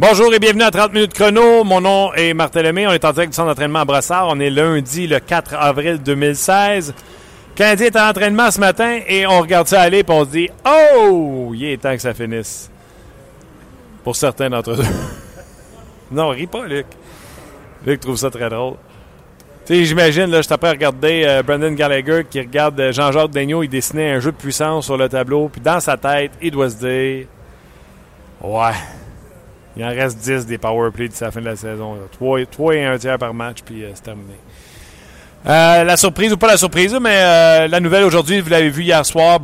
Bonjour et bienvenue à 30 minutes chrono. Mon nom est Martin. On est en direct du centre d'entraînement à Brassard. On est lundi, le 4 avril 2016. Canadien est en entraînement ce matin et on regarde ça aller et on se dit Oh, il est temps que ça finisse. Pour certains d'entre eux. non, ris pas, Luc. Luc trouve ça très drôle. Tu sais, j'imagine, là, je t'apprends à regarder euh, Brandon Gallagher qui regarde euh, Jean-Jacques Daigneault, il dessinait un jeu de puissance sur le tableau, puis dans sa tête, il doit se dire Ouais, il en reste 10 des power plays d'ici la fin de la saison. 3, et 1 tiers par match, puis euh, c'est terminé. Euh, la surprise ou pas la surprise, mais euh, la nouvelle aujourd'hui, vous l'avez vu hier soir,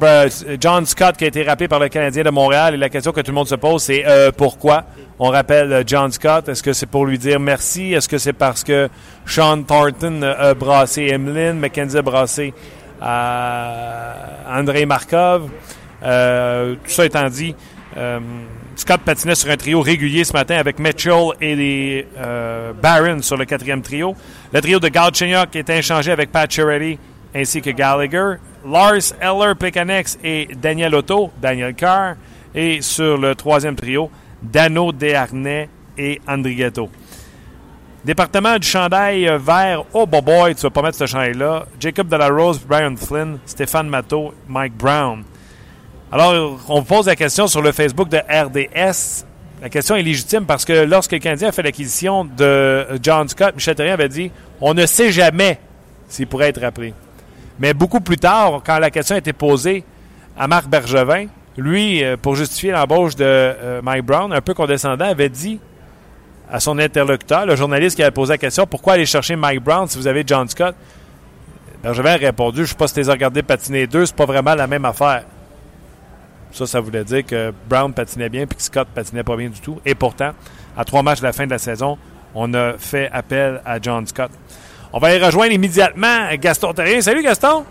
John Scott qui a été rappelé par le Canadien de Montréal et la question que tout le monde se pose, c'est pourquoi? On rappelle John Scott? Est-ce que c'est pour lui dire merci? Est-ce que c'est parce que Sean Thornton a brassé Emlyn, McKenzie a brassé André Markov? tout ça étant dit, Scott patinait sur un trio régulier ce matin avec Mitchell et les euh, Barons sur le quatrième trio. Le trio de Galchenyuk est échangé avec Pat Chiarelli ainsi que Gallagher. Lars Eller, Pekanex et Daniel Otto, Daniel Carr. Et sur le troisième trio, Dano Desharnais et Andrigetto. Département du chandail vert. Oh, boy, tu vas pas mettre ce chandail-là. Jacob Delarose, Brian Flynn, Stéphane Matteau, Mike Brown. Alors, on pose la question sur le Facebook de RDS. La question est légitime parce que lorsque le Canadien a fait l'acquisition de John Scott, Michel Therrien avait dit on ne sait jamais s'il pourrait être appelé. Mais beaucoup plus tard, quand la question a été posée à Marc Bergevin, lui, euh, pour justifier l'embauche de euh, Mike Brown, un peu condescendant, avait dit à son interlocuteur, le journaliste qui avait posé la question pourquoi aller chercher Mike Brown si vous avez John Scott? Bergevin a répondu je ne sais pas si tu les as regardés patiner deux, c'est pas vraiment la même affaire. Ça, ça voulait dire que Brown patinait bien puis que Scott patinait pas bien du tout. Et pourtant, à trois matchs de la fin de la saison, on a fait appel à John Scott. On va y rejoindre immédiatement Gaston Terrien. Salut Gaston!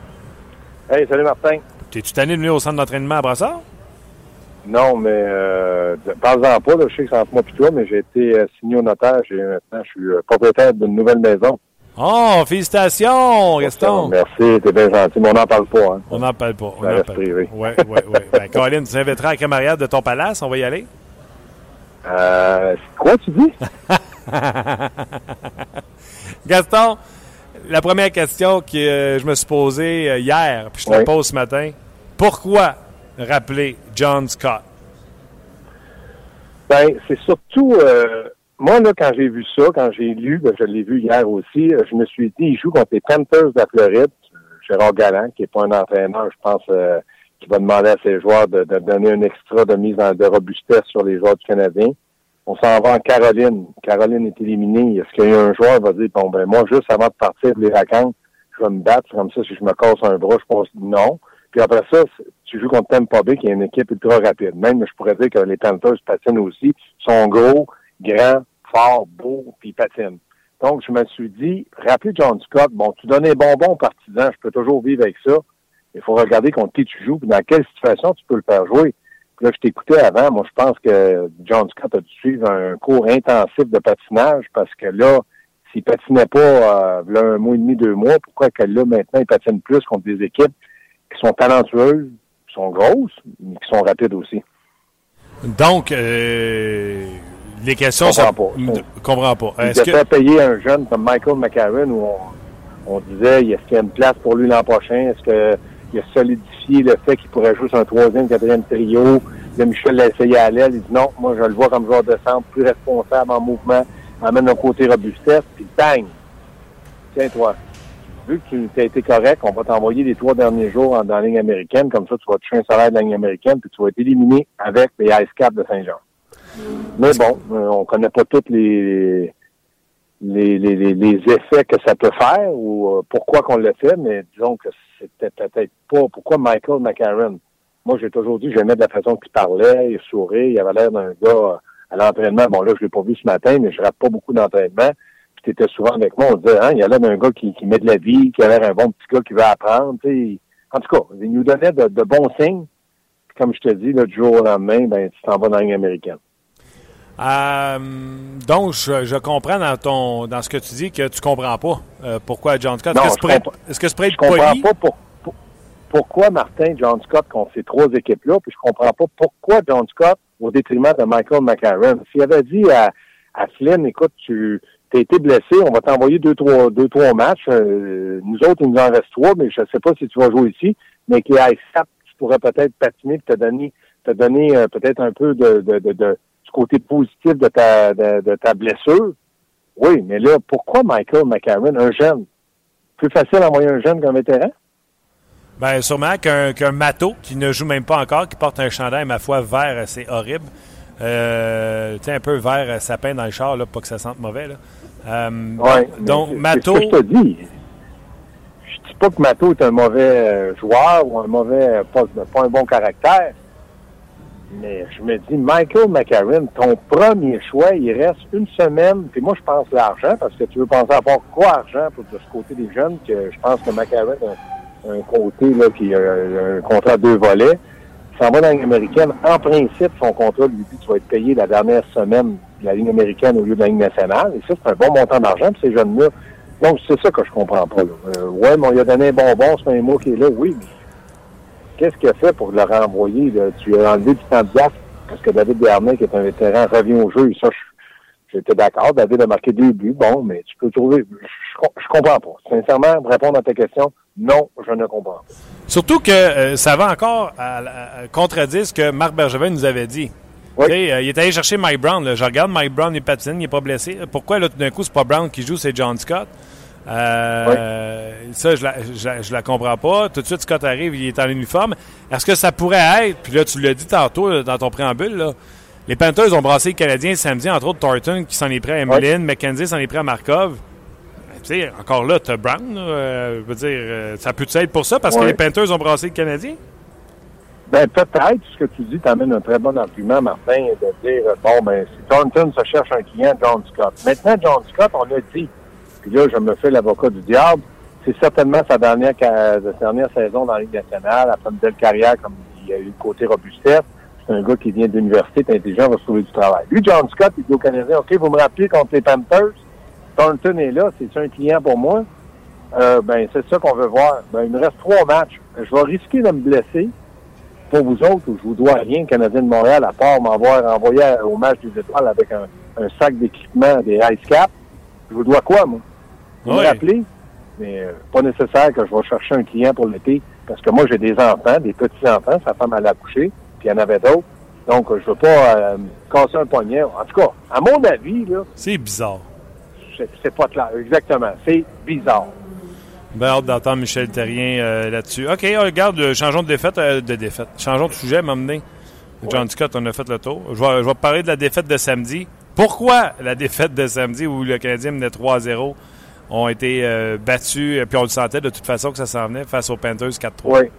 Hey, salut Martin. T'es-tu tanné de venir au centre d'entraînement à Brassard? Non, mais euh, parle-en pas, là, je sais que c'est entre moi et toi, mais j'ai été euh, signé au notaire. Maintenant, je suis euh, propriétaire d'une nouvelle maison. Oh, félicitations, Gaston. Merci, t'es bien gentil, mais on n'en parle pas. Hein. On n'en parle pas. On en parle privé. Oui, oui, oui. ben, Colin, tu inviteras à de ton palace, on va y aller? Euh, quoi tu dis? Gaston, la première question que euh, je me suis posée euh, hier, puis je te la pose ce matin. Pourquoi rappeler John Scott? Ben, c'est surtout... Euh, moi, là, quand j'ai vu ça, quand j'ai lu, ben, je l'ai vu hier aussi, euh, je me suis dit, il joue contre les Panthers de la Floride. Gérard Galland, qui n'est pas un entraîneur, je pense, euh, qui va demander à ses joueurs de, donner un extra de mise en, de robustesse sur les joueurs du Canadien. On s'en va en Caroline. Caroline est éliminée. Est-ce qu'il y a un joueur qui va dire, bon, ben, moi, juste avant de partir les vacances, je vais me battre comme ça. Si je me casse un bras, je pense non. Puis après ça, tu joues contre Tampa Bay, qui est une équipe ultra rapide. Même, je pourrais dire que les Panthers patinent aussi, sont gros, grand, fort, beau, puis patine. Donc, je me suis dit, rappelez John Scott, bon, tu donnes un bonbon aux partisans, je peux toujours vivre avec ça. Il faut regarder contre qui tu joues, puis dans quelle situation tu peux le faire jouer. Puis là, je t'écoutais avant, moi, je pense que John Scott a dû suivre un cours intensif de patinage, parce que là, s'il patinait pas euh, un mois et demi, deux mois, pourquoi que là, maintenant, il patine plus contre des équipes qui sont talentueuses, qui sont grosses, mais qui sont rapides aussi? Donc, euh, les questions sont... Pas. comprends pas. Est-ce que... payer un jeune comme Michael McCarron où on, disait est-ce qu'il y a une place pour lui l'an prochain? Est-ce qu'il a solidifié le fait qu'il pourrait jouer sur un troisième, quatrième trio? Là, Michel l'a essayé à l'aile. Il dit non, moi je le vois comme joueur de centre, plus responsable en mouvement, amène un côté robustesse, puis bang! Tiens, toi, vu que tu as été correct, on va t'envoyer les trois derniers jours dans la ligne américaine. Comme ça, tu vas toucher un salaire de la ligne américaine, puis tu vas être éliminé avec les Ice Caps de Saint-Jean. Mais bon, euh, on connaît pas tous les, les, les, effets que ça peut faire ou euh, pourquoi qu'on le fait, mais disons que c'était peut-être pas pourquoi Michael McCarron? Moi, j'ai toujours dit, j'aimais de la façon qu'il parlait, il souriait, il avait l'air d'un gars à l'entraînement. Bon, là, je l'ai pas vu ce matin, mais je rate pas beaucoup d'entraînement. Puis tu étais souvent avec moi, on disait, hein, il y a l'air d'un gars qui, met de la vie, qui a l'air un bon petit gars qui veut apprendre. En tout cas, il nous donnait de, bons signes. Puis comme je te dis, là, du jour au lendemain, ben, tu t'en vas dans la américaine. Euh, donc, je, comprends dans ton dans ce que tu dis que tu comprends pas euh, pourquoi John Scott. Est-ce que, je comprends pas pourquoi Martin John Scott contre ces trois équipes-là, puis je comprends pas pourquoi John Scott au détriment de Michael McCarron. S'il avait dit à, à Flynn, écoute, tu as été blessé, on va t'envoyer deux, trois, deux, trois matchs. Euh, nous autres, il nous en reste trois, mais je ne sais pas si tu vas jouer ici, mais qu'il y tu pourrais peut-être patiner et te donner, te donner euh, peut-être un peu de, de, de, du côté positif de ta, de, ta blessure. Oui, mais là, pourquoi Michael McCarron, un jeune? Plus facile d'envoyer un jeune qu'un vétéran? Bien, sûrement qu'un qu'un mato qui ne joue même pas encore, qui porte un chandail, ma foi, vert, c'est horrible. Euh, tu sais, un peu vert euh, sapin dans le char, là, pas que ça sente mauvais. Là. Euh, ouais, donc, Mato. je te dis. Je dis pas que Mato est un mauvais joueur ou un mauvais, pas, pas un bon caractère. Mais je me dis, Michael McCarron, ton premier choix, il reste une semaine. Puis moi, je pense l'argent, parce que tu veux penser avoir quoi argent pour de ce côté des jeunes, que je pense que McCarron a un côté là, qui a un contrat à deux volets s'en va dans la ligne américaine. En principe, son contrat lui dit tu vas être payé la dernière semaine de la ligne américaine au lieu de la ligne nationale. Et ça, c'est un bon montant d'argent pour ces jeunes-là. Donc, c'est ça que je comprends pas. Là. Euh, ouais, mais on lui a donné un bonbon, c'est un mot qui est là. Oui, mais qu'est-ce qu'il a fait pour le renvoyer? Là? Tu as enlevé du temps de glace? Parce que David Dernay, qui est un vétéran, revient au jeu. Ça, j'étais d'accord. David a marqué deux buts. Bon, mais tu peux trouver... Je, je comprends pas. Sincèrement, pour répondre à ta question, non, je ne comprends pas. Surtout que euh, ça va encore à, contredire ce que Marc Bergevin nous avait dit. Euh, il est allé chercher Mike Brown. Je regarde Mike Brown, il patine, il n'est pas blessé. Pourquoi là, tout d'un coup, c'est pas Brown qui joue, c'est John Scott? Euh, Ça, je la, je, la, comprends pas. Tout de suite, Scott arrive, il est en uniforme. Est-ce que ça pourrait être, puis là, tu l'as dit tantôt dans ton préambule, là, les Panthers ont brassé les Canadiens samedi, entre autres Thornton qui s'en est pris à Emeline, McKenzie s'en est pris à Markov sais, encore là, tu as Brown. Euh, je veux dire, euh, ça peut être pour ça parce que les Panthers ont brassé le Canadien? Ben, peut-être. Ce que tu dis t'amène un très bon argument, Martin, de dire, bon, ben, si Thornton se cherche un client, John Scott. Maintenant, John Scott, on l'a dit, puis là, je me fais l'avocat du diable, c'est certainement sa dernière, dernière saison dans la Ligue nationale, après une belle carrière, comme il a eu le côté robustesse. C'est un gars qui vient de l'université, est intelligent, va se trouver du travail. Lui, John Scott, il dit au Canadien, OK, vous me rappelez contre les Panthers, Thornton est là, c'est un client pour moi. Euh, ben, c'est ça qu'on veut voir. Ben, il me reste trois matchs. Je vais risquer de me blesser pour vous autres, je vous dois rien, Canadien de Montréal, à part m'avoir envoyé au match des étoiles avec un, sac d'équipement, des ice caps. Je vous dois quoi, moi? Vous me rappelez? Mais euh, pas nécessaire que je vais chercher un client pour l'été, parce que moi, j'ai des enfants, des petits-enfants, sa femme allait accoucher, puis il y en avait d'autres. Donc, je veux pas euh, casser un poignet. En tout cas, à mon avis, là... C'est bizarre c'est pas clair. Exactement. C'est bizarre. Ben, hâte d'entendre Michel Terrien euh, là-dessus. OK, regarde, euh, changeons de défaite, de défaite. Changeons de sujet, m'emmener. John Scott, on a fait le tour. Je vais, je vais parler de la défaite de samedi. Pourquoi la défaite de samedi où le Canadien menait 3-0 ont été battus, puis on le sentait de toute façon que ça s'en venait face aux Panthers 4-3? Oui.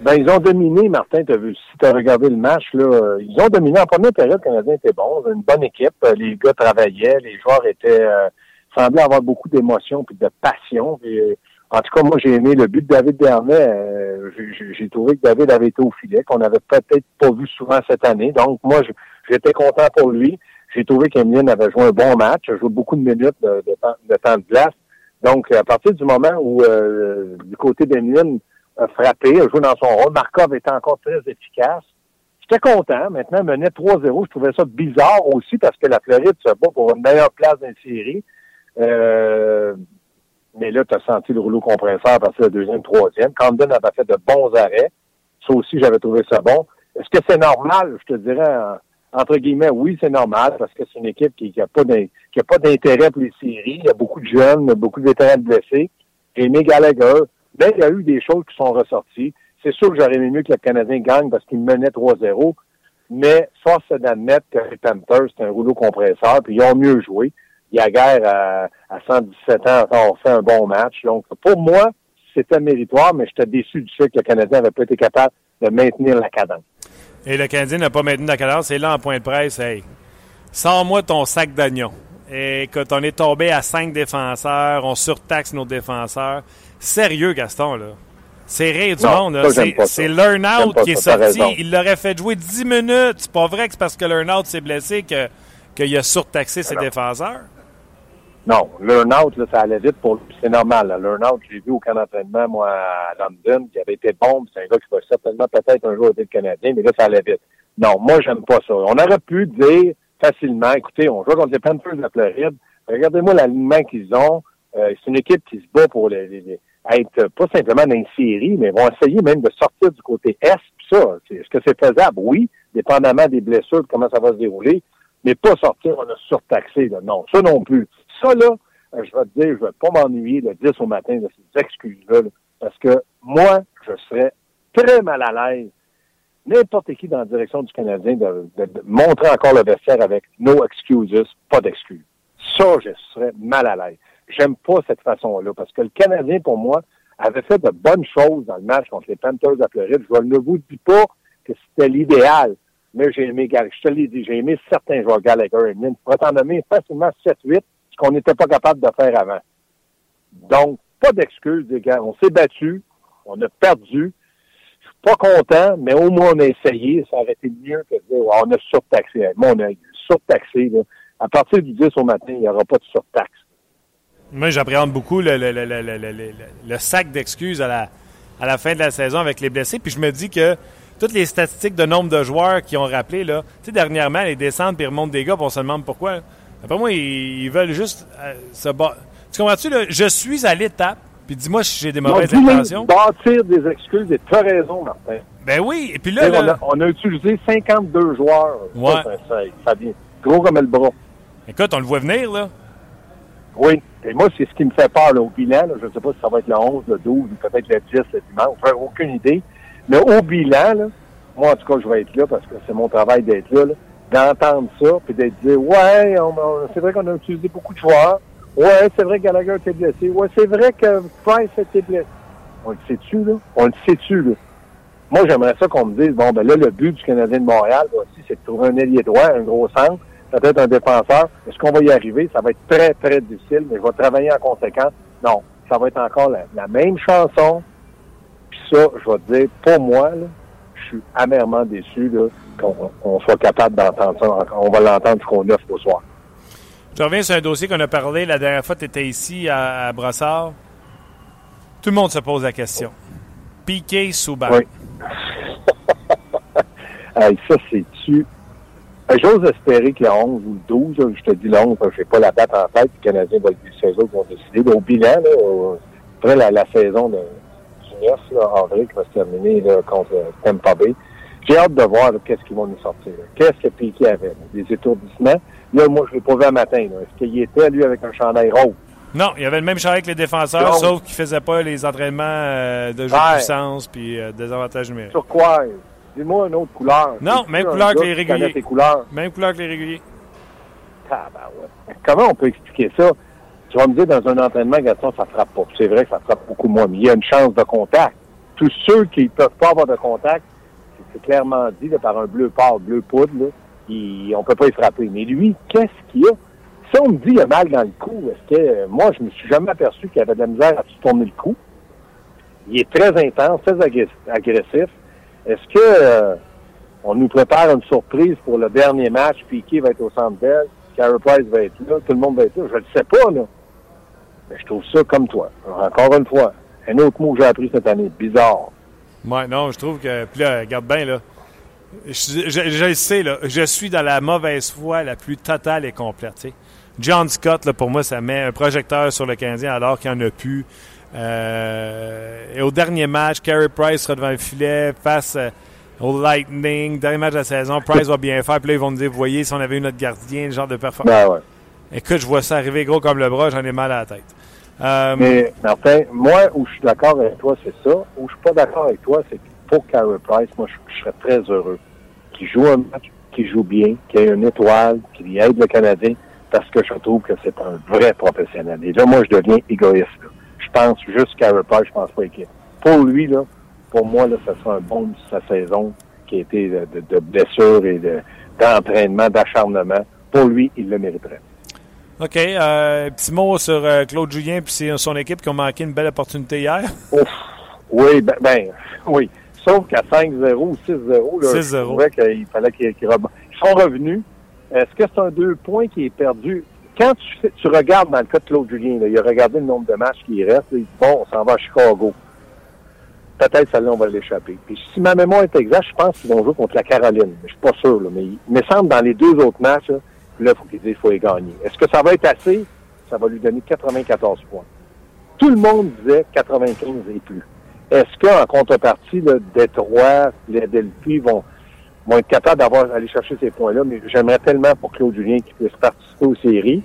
Ben, ils ont dominé, Martin, si tu as regardé le match, là, ils ont dominé. En première période, le Canadien était bon, une bonne équipe, les gars travaillaient, les joueurs étaient euh, semblaient avoir beaucoup d'émotion puis de passion. Euh, en tout cas, moi, j'ai aimé le but de David. Euh, j'ai trouvé que David avait été au filet, qu'on n'avait peut-être pas vu souvent cette année. Donc, moi, j'étais content pour lui. J'ai trouvé qu'Emeline avait joué un bon match, a joué beaucoup de minutes de, temps, de temps de glace. Donc, à partir du moment où, du côté d'Emeline, a frappé, a joué dans son rôle. Markov était encore très efficace. J'étais content. Maintenant, menait 3-0. Je trouvais ça bizarre aussi parce que la Floride se bat pour une meilleure place dans la série. Euh, mais là, tu as senti le rouleau compresseur à partir de deuxième, troisième. Camden avait fait de bons arrêts. Ça aussi, j'avais trouvé ça bon. Est-ce que c'est normal? Je te dirais, entre guillemets, oui, c'est normal parce que c'est une équipe qui n'a pas d'intérêt pour les séries. Il y a beaucoup de jeunes, beaucoup de vétérans blessés. Et Gallagher, ben, il y a eu des choses qui sont ressorties. C'est sûr que j'aurais aimé mieux que le Canadien gagne parce qu'il menait 3-0. Mais force d'admettre que les Panthers, c'est un rouleau compresseur, puis ils ont mieux joué. Il y a guerre à, 117 ans, on fait un bon match. Donc, pour moi, c'était méritoire, mais j'étais déçu du fait que le Canadien n'avait pas été capable de maintenir la cadence. Et le Canadien n'a pas maintenu la cadence. Et là, en point de presse, hey, sors-moi ton sac d'oignons. Et quand on est tombé à cinq défenseurs, on surtaxe nos défenseurs. Sérieux, Gaston, là. C'est rire du monde. C'est Learnout qui est sorti. Il l'aurait fait jouer 10 minutes. C'est pas vrai que c'est parce que Learnout s'est blessé qu'il a surtaxé ses défenseurs. Non, learn-out, là, ça allait vite pour. C'est normal. Learn-out, j'ai vu au camp d'entraînement, moi, à London, qui avait été bon. C'est un gars qui va certainement peut-être un jour être le Canadien, mais là, ça allait vite. Non, moi, j'aime pas ça. On aurait pu dire facilement, écoutez, on joue contre les Panthers de Floride. Regardez-moi l'alignement qu'ils ont. Euh, c'est une équipe qui se bat pour les, être pas simplement dans une série, mais vont essayer même de sortir du côté Est. ça, est-ce que c'est faisable? Oui, dépendamment des blessures, de comment ça va se dérouler, mais pas sortir, on a surtaxé. Là. Non, ça non plus. Ça, là, euh, je vais te dire, je vais pas m'ennuyer le 10 au matin de ces excuses-là, parce que moi, je serais très mal à l'aise, n'importe qui dans la direction du Canadien, de, montrer encore le vestiaire avec no excuses, pas d'excuses. Ça, je serais mal à l'aise. J'aime pas cette façon-là, parce que le Canadien, pour moi, avait fait de bonnes choses dans le match contre les Panthers de Floride. Je ne vous dis pas que c'était l'idéal, mais j'ai aimé, je te l'ai dit, j'ai aimé certains joueurs Gallagher et Min. Je pourrais t'en nommer facilement 7-8, qu'on n'était pas capable de faire avant. Donc, pas d'excuses, les gars. On s'est battu, on a perdu. Je suis pas content, mais au moins on a essayé. Ça aurait été mieux que de dire on a surtaxé. Moi, on a surtaxé. À partir du 10 au matin, il n'y aura pas de surtaxe. Moi, j'appréhende beaucoup le, sac d'excuses à la, fin de la saison avec les blessés. Puis je me dis que toutes les statistiques de nombre de joueurs qui ont rappelé, là, tu sais, dernièrement, les descentes puis remontent des gars, on se demande pourquoi. Après moi, ils, veulent juste euh, se battre. Tu comprends-tu, là? Je suis à l'étape, puis dis-moi si j'ai des mauvaises intentions. bâtir des excuses, et tu as raison, Martin. Ben oui, et puis là... on, a, utilisé 52 joueurs. Ouais. Ça, ça, vient gros comme le bras. Écoute, on le voit venir, là. Oui. Et moi, c'est ce qui me fait peur là, au bilan. je ne sais pas si ça va être le 11, le 12 ou peut-être le 10 le dimanche. N'ai aucune idée. Mais au bilan, là, moi, en tout cas, je vais être là parce que c'est mon travail d'être là. là d'entendre ça, puis d'être dit Ouais, c'est vrai qu'on a utilisé beaucoup de joueurs. Ouais, c'est vrai que Gallagher était blessé. Ouais, c'est vrai que Price était blessé. On le sait-tu, là? On le sait-tu, là? Moi, j'aimerais ça qu'on me dise, bon, ben là, le but du Canadien de Montréal, voici, c'est de trouver un ailier droit, un gros centre, peut-être un défenseur. Est-ce qu'on va y arriver? Ça va être très, très difficile, mais je vais travailler en conséquence. Non, ça va être encore la, même chanson. Puis ça, je vais te dire, pour moi, là, je suis amèrement déçu, qu'on soit capable d'entendre ça. On va l'entendre jusqu'au 9 au soir. Je reviens sur un dossier qu'on a parlé la dernière fois tu étais ici à, Brossard. Tout le monde se pose la question. Piqué Souban. Oui. ça, c'est-tu. Euh, j'ose espérer que le 11 ou le 12, je te dis le 11, je n'ai pas la date en tête, les Canadiens vont, les autres vont décider. au bilan, là, après la, saison de, du 9 avril qui va se terminer contre Tampa Bay, j'ai hâte de voir qu'est-ce qu'ils vont nous sortir. Qu'est-ce que Piquet avait? Des étourdissements. Là, moi, je l'ai pas vu un matin. Est-ce qu'il était, lui, avec un chandail rose? Non, il avait le même chandail que les défenseurs, sauf qu'il faisait pas les entraînements euh, de jeu de puissance puis euh, des avantages numériques. Sur quoi? Dis-moi une autre couleur. Non, même couleur que les réguliers. Même couleur que les réguliers. Ah, ben ouais. Comment on peut expliquer ça? Tu vas me dire, dans un entraînement, Gaston, ça frappe pas. C'est vrai que ça frappe beaucoup moins, mais il y a une chance de contact. Tous ceux qui ne peuvent pas avoir de contact, c'est clairement dit par un bleu pâle, bleu poudre, là, il, on peut pas y frapper. Mais lui, qu'est-ce qu'il a? Si on me dit qu'il a mal dans le cou, est-ce que euh, moi, je me suis jamais aperçu qu'il avait de la misère à se tourner le cou? Il est très intense, très agressif. Est-ce que euh, on nous prépare une surprise pour le dernier match, Piquet va être au centre d'elle, Carey Price va être là, tout le monde va être là? Je ne le sais pas, là. Mais je trouve ça comme toi. Encore une fois, un autre mot que j'ai appris cette année, bizarre. Ouais, non, je trouve que. Puis là, regarde bien, là. Je, je, sais, là. Je suis dans la mauvaise foi la plus totale et complète. sais. John Scott, là, pour moi, ça met un projecteur sur le Canadien alors qu'il n'y en a plus. Euh, et au dernier match, Carey Price sera devant le filet face euh, au Lightning. Dernier match de la saison, Price va bien faire. Puis là, ils vont me dire, vous voyez, si on avait eu notre gardien, le genre de performance. Ben ouais. Écoute, je vois ça arriver gros comme le bras, j'en ai mal à la tête. Euh, Mais, enfin, moi, où je suis d'accord avec toi, c'est ça. Où je suis pas d'accord avec toi, c'est que pour Carey Price, moi, je, serais très heureux qu'il joue un match, qu'il joue bien, qu'il ait une étoile, qu'il aide le Canadien, parce que je trouve que c'est un vrai professionnel. Et là, moi, je deviens égoïste. Je pense juste Carey Price, je pense pas équipe. Pour lui, là, pour moi, là, ça sera un bon sa saison qui a été de, de, de blessures et d'entraînement, d'acharnement. Pour lui, il le mériterait. OK. Euh, petit mot sur euh, Claude Julien et son équipe qui ont manqué une belle opportunité hier. Ouf. Oui, ben, ben oui. Sauf qu'à 5-0 ou 6-0, là, je qu'il fallait qu'ils Ils sont revenus. Est-ce que c'est un deux points qui est perdu? quand tu, tu regardes dans le cas de Claude Julien, il a regardé le nombre de matchs qui reste, il dit, bon, on s'en va à Chicago. Peut-être celle-là, on va l'échapper. Puis si ma mémoire est exacte, je pense qu'ils vont jouer contre la Caroline. Mais je suis pas sûr. Là, mais il me semble dans les deux autres matchs, là, il faut qu'il dise faut gagner. Est-ce que ça va être assez? Ça va lui donner 94 points. Tout le monde disait 95 et plus. Est-ce qu'en contrepartie, là, Détroit, les Delphi vont, vont être capables d'avoir aller chercher ces points-là? Mais j'aimerais tellement pour Claude Julien qu'il puisse participer aux séries.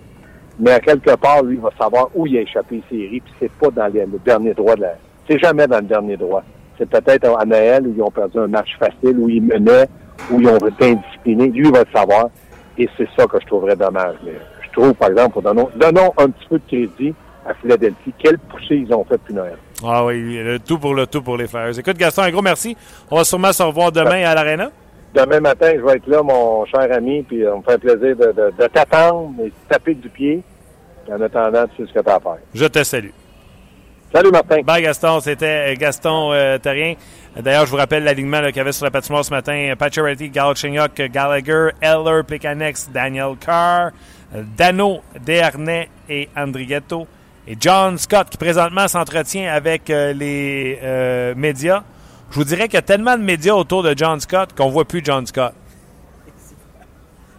Mais à quelque part, lui, il va savoir où il a échappé les séries, puis c'est pas dans le dernier droit de la. C'est jamais dans le dernier droit. C'est peut-être à Noël où ils ont perdu un match facile, où ils menaient, où ils ont été indisciplinés. Lui, il va le savoir. Et c'est ça que je trouverais dommage. Mais je trouve, par exemple, donnons, donnons un petit peu de crédit à Philadelphie. Quelle poussée ils ont fait depuis Noël. Ah oui, le tout pour le tout pour les faire. Écoute, Gaston, un gros merci. On va sûrement se revoir demain à l'Arena. Demain matin, je vais être là, mon cher ami, puis on me fait plaisir de, de, de t'attendre et de taper du pied. En attendant, tu sais ce que tu as à faire. Je te salue. Salut Martin. Bye Gaston, c'était Gaston euh, Terrien. D'ailleurs, je vous rappelle l'alignement qu'il y avait sur la patinoire ce matin. Pacioretty, Galchenyuk, Gallagher, Eller, Plekanex, Daniel Carr, Dano, Desharnais et Andrighetto. Et John Scott qui présentement s'entretient avec euh, les euh, médias. Je vous dirais qu'il y a tellement de médias autour de John Scott qu'on voit plus John Scott.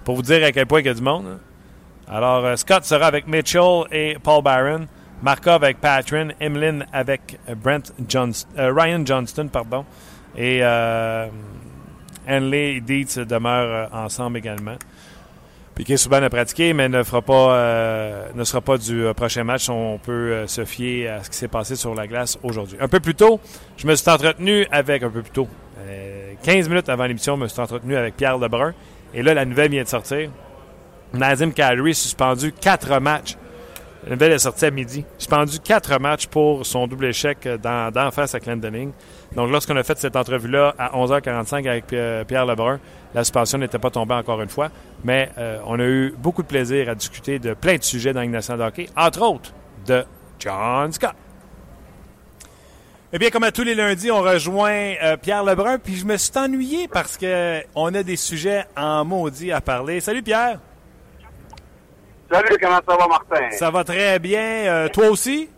Pour vous dire à quel point il y a du monde. Hein. Alors, euh, Scott sera avec Mitchell et Paul Barron. Markov avec Patrin. Emlyn avec Brent Johnston, Ryan Johnston. Pardon, et Henley et Dietz demeurent ensemble également. Piquet Souban a pratiqué, mais ne fera pas, euh, ne sera pas du euh, prochain match. On peut euh, se fier à ce qui s'est passé sur la glace aujourd'hui. Un peu plus tôt, je me suis entretenu avec, un peu plus tôt, 15 minutes avant l'émission, je me suis entretenu avec Pierre Lebrun. Et là, la nouvelle vient de sortir. Nazim Kadri suspendu quatre matchs. La nouvelle est sortie à midi. Suspendu quatre matchs pour son double échec d'en face à Clendening. Donc, lorsqu'on a fait cette entrevue-là à 11h45 avec Pierre Lebrun, la suspension n'était pas tombée encore une fois. Mais euh, on a eu beaucoup de plaisir à discuter de plein de sujets dans l'Ignace de hockey, entre autres de John Scott. Eh bien, comme à tous les lundis, on rejoint euh, Pierre Lebrun, puis je me suis ennuyé parce qu'on a des sujets en maudit à parler. Salut Pierre! Salut, comment ça va Martin? Ça va très bien. Euh, toi aussi?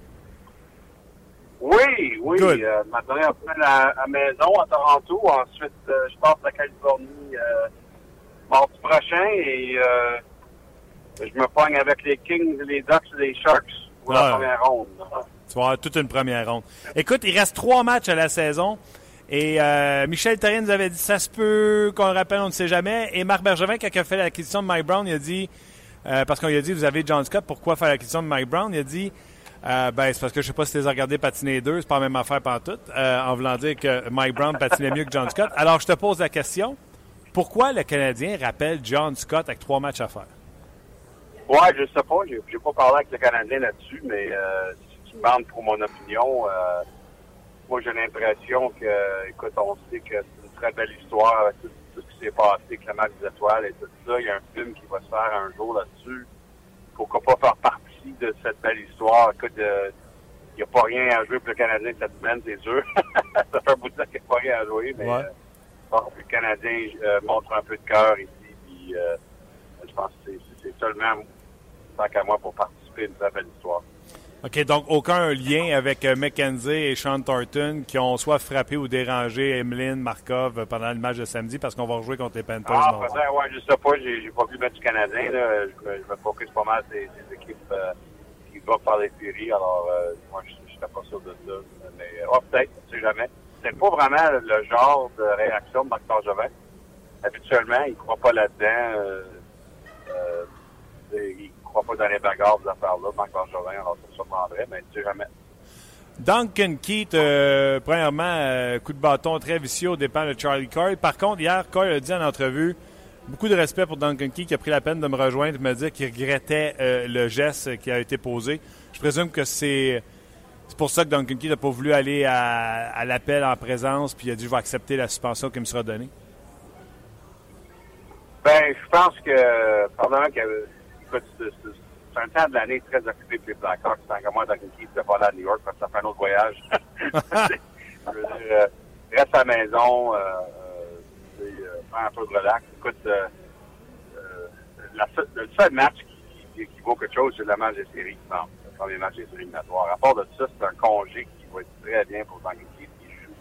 Oui, oui. Euh, maintenant, après la, à maison à Toronto. Ensuite, je passe à Californie mardi prochain et euh, je me pogne avec les Kings, les Ducks et les Sharks pour la première ronde. Tu vas avoir toute une première ronde. Écoute, il reste trois matchs à la saison. Et euh, Michel Terrien nous avait dit ça se peut qu'on le rappelle, on ne sait jamais. Et Marc Bergevin, quand il a fait l'acquisition de Mike Brown, il a dit euh, parce qu'on lui a dit vous avez John Scott, pourquoi faire l'acquisition de Mike Brown? Il a dit ben c'est parce que je sais pas si tu les as regardés patiner deux, c'est pas la même affaire tout, en voulant dire que Mike Brown patinait mieux que John Scott. Alors je te pose la question pourquoi le Canadien rappelle John Scott avec trois matchs à faire? Ouais, je sais pas. J'ai, pas parlé avec le Canadien là-dessus, mais euh, si tu me demandes pour mon opinion, euh, moi j'ai l'impression que, écoute, on sait que c'est une très belle histoire avec qui passé avec des étoiles et tout ça. Il y a un film qui va se faire un jour là-dessus. Pourquoi pas faire partie de cette belle histoire? Écoute, euh, il n'y a pas rien à jouer pour le Canadien cette semaine, c'est sûr. ça fait un bout de temps qu'il n'y a pas rien à jouer, mais le Canadien euh, montre un peu de cœur ici. Puis, euh, je pense que c'est seulement, tant qu'à moi, pour participer à une très belle histoire. OK, donc aucun lien avec euh, McKenzie et Sean Thornton qui ont soit frappé ou dérangé Emeline Markov pendant le match de samedi parce qu'on va rejouer contre les Panthers. Ah, peut-être, ouais, je sais pas. J'ai pas vu le match du Canadien. Là. Je, me, je me focus pas mal des, des équipes qui vont par les séries. Alors, moi, je ne suis pas sûr de ça. Mais, oh, peut-être, on ne sait jamais c'est pas vraiment le genre de réaction de Marc Bergevin. Habituellement, il croit pas là-dedans. Euh, euh, il ne croit pas dans les bagarres de affaires-là, Marc Bergevin. Alors, ça me surprendrait, mais tu jamais. Duncan Keith, euh, premièrement, euh, coup de bâton très vicieux au dépend de Charlie Coyle. Par contre, hier, Coyle a dit en entrevue beaucoup de respect pour Duncan Keith qui a pris la peine de me rejoindre et de me dire qu'il regrettait le geste qui a été posé. Je présume que c'est pour ça que Duncan Key n'a pas voulu aller à, l'appel en présence, puis il a dit je vais accepter la suspension qui me sera donnée. Ben, je pense que, pendant que, c'est un temps de l'année très occupé pour les Blackhawks. Tant que moi, Duncan Key ne pas aller à New York parce que ça fait un autre voyage. je veux dire, euh, reste à la maison, euh, euh, prends un peu de relax. Écoute, la, le seul match qui qui, vaut quelque chose, c'est le match des séries qui manque. Le premier match des séries éliminatoires. À part de ça, c'est un congé qui va être très bien pour Tanguy qui joue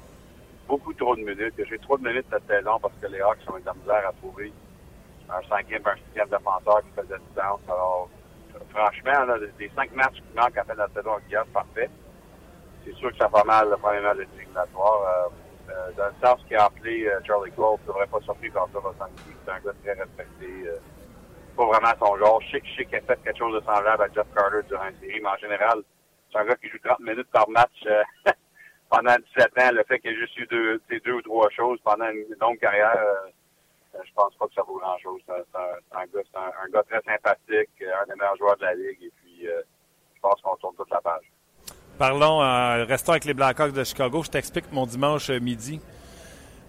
beaucoup trop de minutes. J'ai trop de minutes cette saison parce que les Hawks ont eu de la misère à trouver un cinquième, un sixième défenseur qui faisait du sens. Alors, franchement, là, les cinq matchs qui manquent à de la saison c'est parfait. C'est sûr que ça va mal le premier match des séries éliminatoires. Euh, euh, dans le sens qu'il a appelé Charlie Cole, ne devrait pas sortir comme ça dans C'est un gars très respecté. Euh, pas vraiment son genre. Je sais, je sais qu'il a fait quelque chose de semblable à Jeff Carter durant une série, mais en général, c'est un gars qui joue 30 minutes par match euh, pendant 17 ans. Le fait qu'il ait juste eu deux, deux ou trois choses pendant une longue carrière, je pense pas que ça vaut grand-chose. C'est un, un, gars, un, un, gars très sympathique, un des meilleurs joueurs de la Ligue, et puis je pense qu'on tourne toute la page. Parlons, euh, restons avec les Blackhawks de Chicago. Je t'explique mon dimanche euh, midi.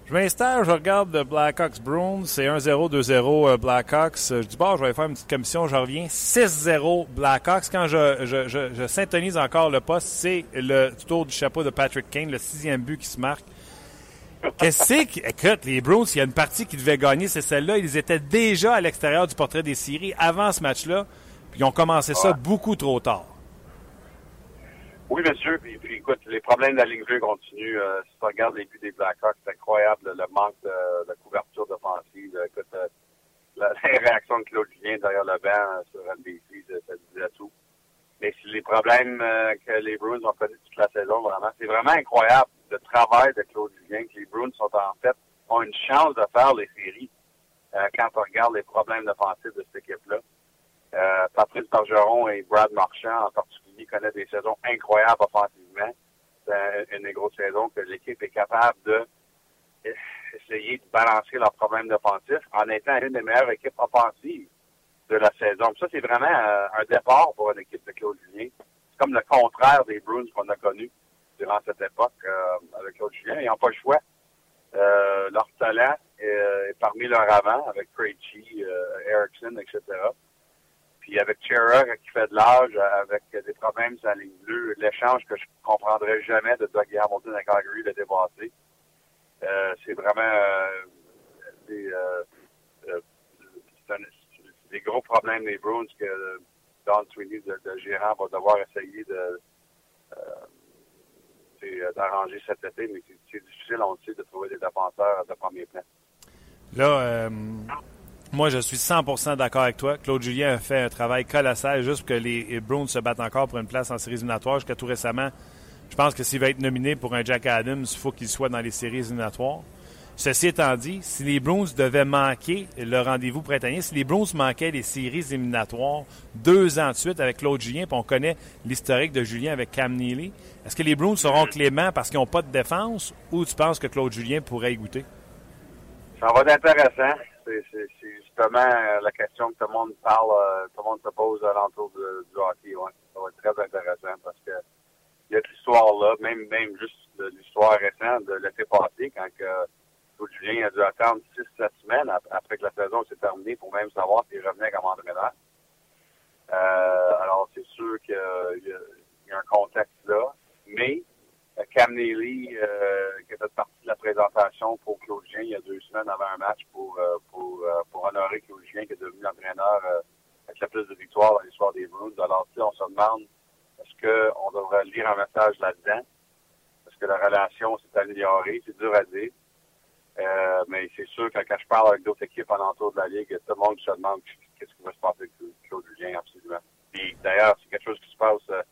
Je m'installe, je regarde le Blackhawks Bruins. C'est 1-0, 2-0 euh, Blackhawks. Je dis, bon, je vais faire une petite commission. Je reviens. 6-0 Blackhawks. Quand je, je, syntonise encore le poste, c'est le tour du chapeau de Patrick Kane, le sixième but qui se marque. Qu'est-ce que Écoute, les Bruins, il y a une partie qui devait gagner, c'est celle-là. Ils étaient déjà à l'extérieur du portrait des séries avant ce match-là. Puis ils ont commencé ça beaucoup trop tard. Oui, monsieur. Puis, puis, écoute, les problèmes de la ligne bleue continuent. Euh, si tu regardes les buts des Blackhawks, c'est incroyable le manque de, de couverture offensive. Écoute, euh, la, réaction de Claude Julien derrière le banc euh, sur NBC, ça, ça disait tout. Mais les problèmes euh, que les Bruins ont connus toute la saison, vraiment. C'est vraiment incroyable le travail de Claude Julien, que les Bruins sont en fait, ont une chance de faire les séries quand on regarde les problèmes offensifs de cette équipe-là. Euh, Patrice Bergeron et Brad Marchand en particulier connaissent des saisons incroyables offensivement. C'est une des grosses saisons que l'équipe est capable de essayer de balancer leurs problèmes d'offensif en étant une des meilleures équipes offensives de la saison. ça, c'est vraiment euh, un départ pour une équipe de Claude Julien. C'est comme le contraire des Bruins qu'on a connus durant cette époque euh, avec Claude Julien. Ils n'ont pas le choix. leur talent est, parmi leur avant avec Krejci, Erickson, etc. Puis avec Chera qui fait de l'âge, avec des problèmes la ligne bleue, l'échange que je comprendrais jamais de Doug Hamilton à Calgary le dépassé. Euh, c'est vraiment euh, des, euh, euh des gros problèmes des Bruins que Don Sweeney, le, gérant, va devoir essayer de d'arranger cet été, mais c'est difficile, on le de trouver des défenseurs de premier plan. Là, moi, je suis 100% d'accord avec toi. Claude Julien a fait un travail colossal juste pour que les Browns se battent encore pour une place en séries éliminatoires. Jusqu'à tout récemment, je pense que s'il va être nominé pour un Jack Adams, il faut qu'il soit dans les séries éliminatoires. Ceci étant dit, si les Browns devaient manquer le rendez-vous printanier, si les Browns manquaient les séries éliminatoires deux ans de suite avec Claude Julien, puis on connaît l'historique de Julien avec Cam Neely, est-ce que les Browns seront cléments parce qu'ils n'ont pas de défense ou tu penses que Claude Julien pourrait y goûter? Ça va être intéressant. C'est justement euh, la question que tout le monde parle, euh, tout le monde se pose à l'entour du hockey. Ouais. Ça va être très intéressant parce que il y a de l'histoire là, même même juste l'histoire récente de l'été passé, quand que Julien a dû attendre 6-7 semaines après que la saison s'est terminée pour même savoir s'il revenait comme entraîneur. Euh, alors c'est sûr qu'il y, y, a un contexte là, mais Cam Neely, euh, qui a fait partie de la présentation pour Claude Gien il y a deux semaines avant un match pour, euh, pour, euh, pour honorer Claude Gien, qui est devenu l'entraîneur avec la plus de victoires dans l'histoire des Bruins. Alors, on se demande, est-ce qu'on devrait lire un message là-dedans? Est-ce que la relation s'est améliorée? C'est dur à dire. Mais c'est sûr que quand je parle avec d'autres équipes alentour de la Ligue, tout le monde se demande qu'est-ce qui va se passer avec Claude Julien, absolument. Puis d'ailleurs, c'est quelque chose qui se passe